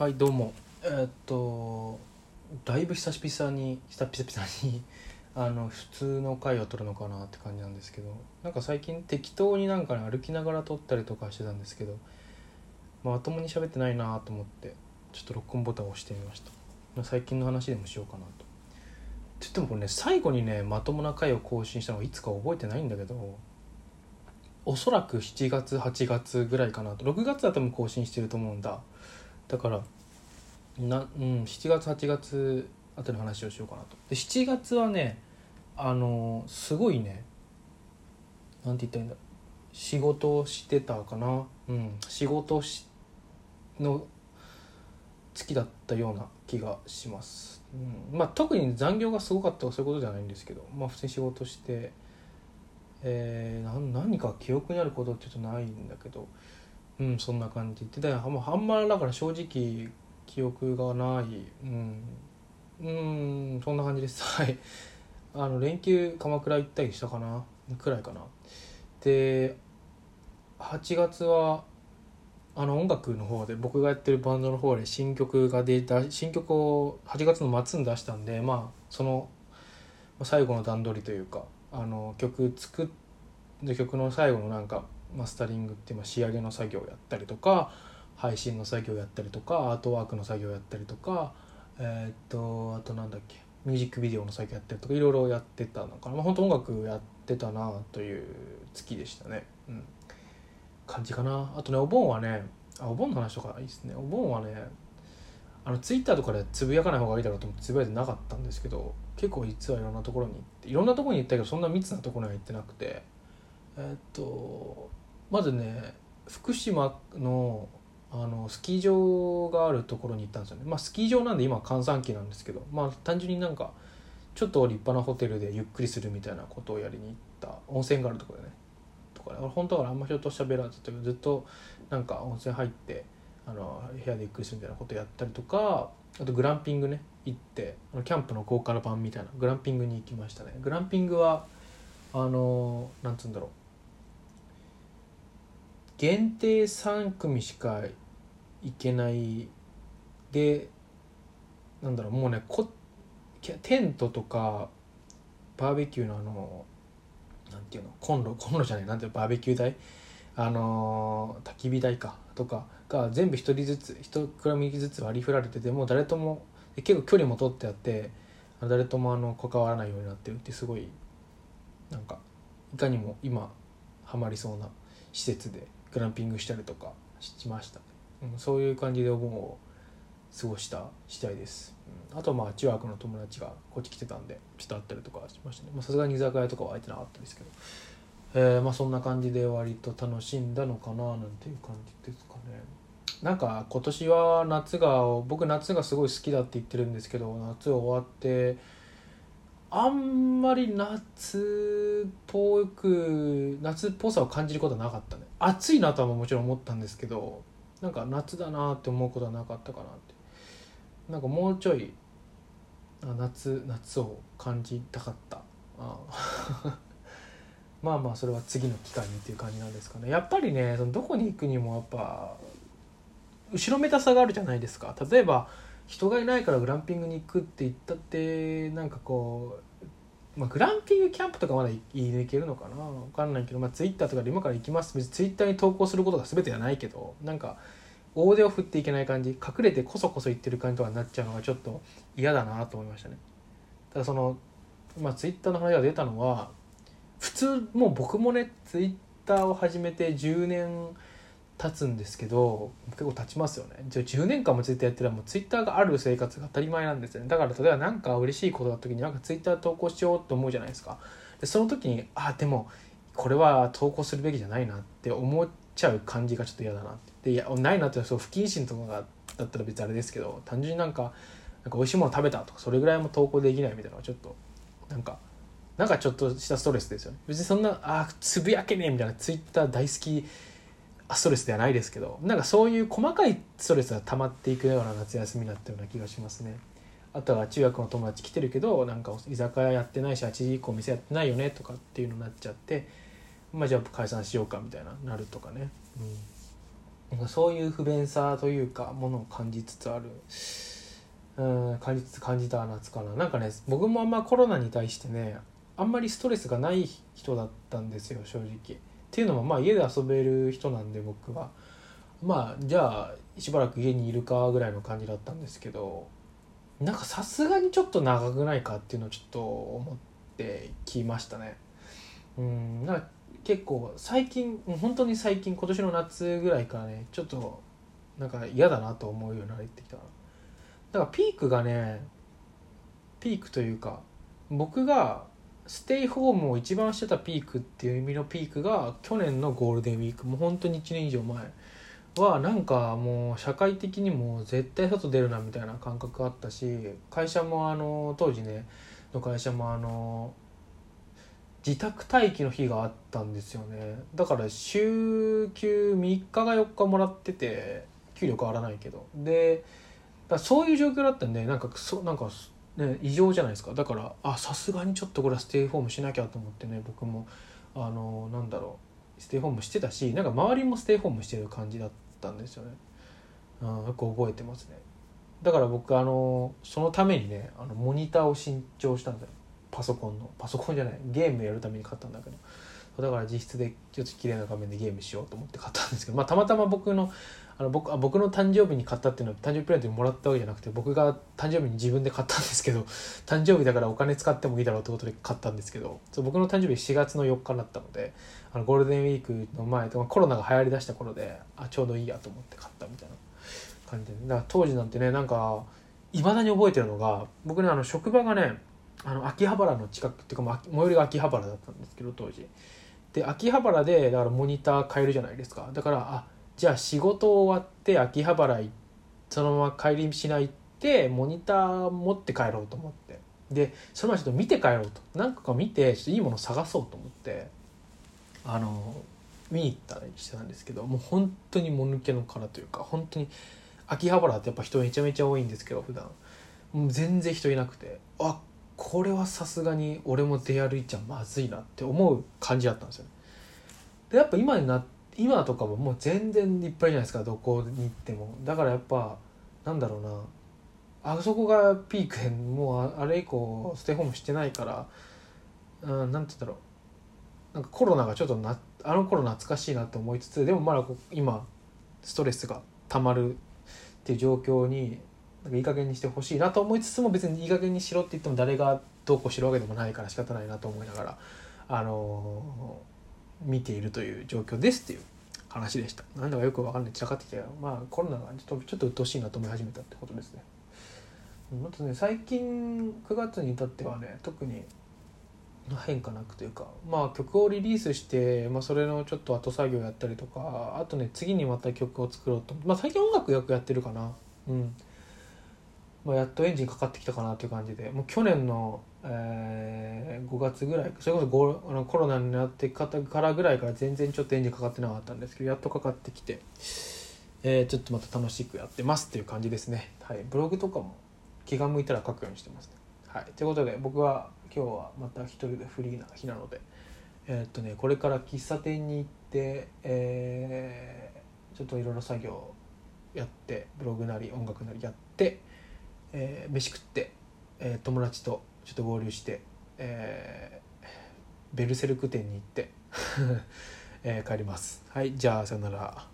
はいどうも。えーっとだいぶ久しぶりに久々に あの普通の回を撮るのかなって感じなんですけどなんか最近適当になんかね歩きながら撮ったりとかしてたんですけど、ま、ともに喋ってないなと思ってちょっと録音ボタンを押してみました。最近の話でもしようかなと。つってもこれね最後にねまともな回を更新したのがいつか覚えてないんだけどおそらく7月8月ぐらいかなと。6月は多分更新してると思うんだ。だからな、うん、7月8月あたりの話をしようかなと。で7月はねあのすごいねなんて言ったらいいんだ？仕事をしてたかな？うん仕事しの月だったような気がします、うん、まあ特に残業がすごかったとかそういうことじゃないんですけどまあ普通に仕事してえー、な何か記憶にあることってちょっとないんだけどうんそんな感じ。でだからあんまだから正直記憶がない。うん。うんそんな感じです。はい。あの連休鎌倉行ったりしたかな。くらいかな。で8月はあの音楽の方で僕がやってるバンドの方で新曲が出た新曲を8月の末に出したんでまあその最後の段取りというかあの曲作って曲の最後のなんかマスタリングっていう仕上げの作業をやったりとか配信の作業をやったりとかアートワークの作業をやったりとかえーっとあとなんだっけミュージックビデオの作業やったりとかいろいろやってたのかな。まあ本当音楽やってたなという月でしたね。うん。感じかな。あとねお盆はねあお盆の話とかいいですね。お盆はねあのツイッターとかでつぶやかない方がいいだろうと思ってつぶやいてなかったんですけど結構実はいろんなところに行っていろんなところに行ったけどそんな密なところには行ってなくてえーっとまずね福島のあのスキー場があるところに行ったんですよね。まあスキー場なんで今閑散期なんですけどまあ単純になんかちょっと立派なホテルでゆっくりするみたいなことをやりに行った。温泉があるところでね。とか本当はあんま人と喋らずというずっとなんか温泉入ってあの部屋でゆっくりするみたいなことやったりとかあとグランピングね行ってあのキャンプの豪華な版みたいなグランピングに行きましたね。グランピングはあのなんつうんだろう。限定3組しか行けない。でなんだろうもうねこテントとかバーベキューのあのなんていうのコンロコンロじゃないなんていうのバーベキュー台？あのー焚き火台かとかが全部一人ずつ一クラムずつ割り振られててもう誰とも結構距離も取ってあって誰ともあの関わらないようになってるってすごいなんかいかにも今ハマりそうな施設で。グランピングしたりとかしました、うん、そういう感じでお盆を過ごした次第です、うん、あとまあ中学の友達がこっち来てたんでちょっと会ったりとかしましたね。さすがに居酒屋とかは空いてなかったですけど。えー、まあそんな感じで割と楽しんだのかななんていう感じですかね。なんか今年は夏が僕夏がすごい好きだって言ってるんですけど夏終わってあんまり夏っぽく夏っぽさを感じることはなかったね。暑いなとはもちろん思ったんですけどなんか夏だなって思うことはなかったかなって。なんかもうちょい夏夏を感じたかった。あ まあまあそれは次の機会にっていう感じなんですかね。やっぱりねそのどこに行くにもやっぱ後ろめたさがあるじゃないですか。例えば人がいないからグランピングに行くって言ったってなんかこう、まあ、グランピングキャンプとかまだいいけるのかな？分かんないけど、まあ、ツイッターとかで今から行きます別にツイッターに投稿することが全てじゃないけどなんか大手を振っていけない感じ隠れてこそこそ言ってる感じとかになっちゃうのがちょっと嫌だなと思いましたね。ただその、まあ、ツイッターの話が出たのは普通もう僕もねツイッターを始めて10年経つんですけど結構経ちますよね。じゃあ10年間もツイッターやってたらもうツイッターがある生活が当たり前なんですよね。だから例えば何か嬉しいことだった時になんかツイッター投稿しようと思うじゃないですか。でその時にあでもこれは投稿するべきじゃないなって思っちゃう感じがちょっと嫌だなって。でいやないなってそう不謹慎とかがだったら別にあれですけど単純になんかなんか美味しいもの食べたとかそれぐらいも投稿できないみたいなのはちょっとなんかなんかちょっとしたストレスですよね。別にそんなあつぶやけねえみたいなツイッター大好きストレスではないですけどなんかそういう細かいストレスが溜まっていくような夏休みだったような気がしますね。あとは中学の友達来てるけどなんか居酒屋やってないし8時以降店やってないよねとかっていうのになっちゃってまあじゃあ解散しようかみたいななるとかね、うん、なんかそういう不便さというかものを感じつつある。うん感じつつ感じた夏かな。なんかね僕もあんまコロナに対してねあんまりストレスがない人だったんですよ正直。っていうのもまあ家で遊べる人なんで僕は。まあじゃあしばらく家にいるかぐらいの感じだったんですけどなんかさすがにちょっと長くないかっていうのをちょっと思ってきましたね。うんなんか結構最近本当に最近今年の夏ぐらいからねちょっとなんか嫌だなと思うようになってきただからピークがねピークというか僕がステイホームを一番してたピークっていう意味のピークが去年のゴールデンウィーク。もう本当に1年以上前はなんかもう社会的にも絶対外出るなみたいな感覚あったし会社もあの当時ねの会社もあの自宅待機の日があったんですよね。だから週休3日が4日もらってて給料変わらないけど。でそういう状況だったんでなんかそなんかね異常じゃないですか。だからあさすがにちょっとこれはステイホームしなきゃと思ってね僕もあのなんだろうステイホームしてたしなんか周りもステイホームしてる感じだったんですよね、うん、よく覚えてますね。だから僕あのそのためにねあのモニターを新調したんだよ。パソコンの。パソコンじゃないゲームやるために買ったんだけど。だから実質でちょっと綺麗な画面でゲームしようと思って買ったんですけど、まあ、たまたま僕のあの僕あ僕の誕生日に買ったっていうのは誕生日プレゼントにもらったわけじゃなくて僕が誕生日に自分で買ったんですけど 誕生日だからお金使ってもいいだろうってことで買ったんですけどそう僕の誕生日4月の4日だったのであのゴールデンウィークの前とコロナが流行りだした頃であちょうどいいやと思って買ったみたいな感じでだから当時なんてねなんかいまだに覚えてるのが僕ねあの職場がねあの秋葉原の近くっていうか最寄りが秋葉原だったんですけど当時。で秋葉原でだからモニター買えるじゃないですか。だからあじゃあ仕事終わって秋葉原そのまま帰りしないってモニター持って帰ろうと思って。でそのままちょっと見て帰ろうと。何個か見てちょっといいもの探そうと思ってあの見に行ったりしてたんですけどもう本当にもぬけの殻というか本当に秋葉原ってやっぱ人めちゃめちゃ多いんですけど普段。もう全然人いなくて。あこれはさすがに俺も出歩いちゃまずいなって思う感じだったんですよ。でやっぱ今にな今とかももう全然いっぱいじゃないですかどこに行っても。だからやっぱなんだろうな。あそこがピークでもうあれ以降ステイホームしてないからうん、なんて言うんだろう。なんかコロナがちょっとなあの頃懐かしいなって思いつつでもまだ今ストレスがたまるっていう状況になんかいい加減にしてほしいなと思いつつも別にいい加減にしろって言っても誰がどうこうしろわけでもないから仕方ないなと思いながら、あのー、見ているという状況ですっていう話でした。なんだかよくわかんない。散らかってきてまあコロナがちょっとちょっと鬱陶しいなと思い始めたってことですね。あとね最近9月に至ってはね特に変化なくというかまあ曲をリリースして、まあ、それのちょっと後作業やったりとかあとね次にまた曲を作ろうと。まあ最近音楽よくやってるかな。うん。まあ、やっとエンジンかかってきたかなという感じで。もう去年の、えー、5月ぐらいそれこそゴあのコロナになってからぐらいから全然ちょっとエンジンかかってなかったんですけどやっとかかってきて、えー、ちょっとまた楽しくやってますっていう感じですね、はい、ブログとかも気が向いたら書くようにしてますね。はい、ということで僕は今日はまた一人でフリーな日なのでえー、っとねこれから喫茶店に行って、えー、ちょっといろいろ作業やってブログなり音楽なりやってえー、飯食って、えー、友達とちょっと合流して、えー、ベルセルク店に行って えー、帰ります。はいじゃあさよなら。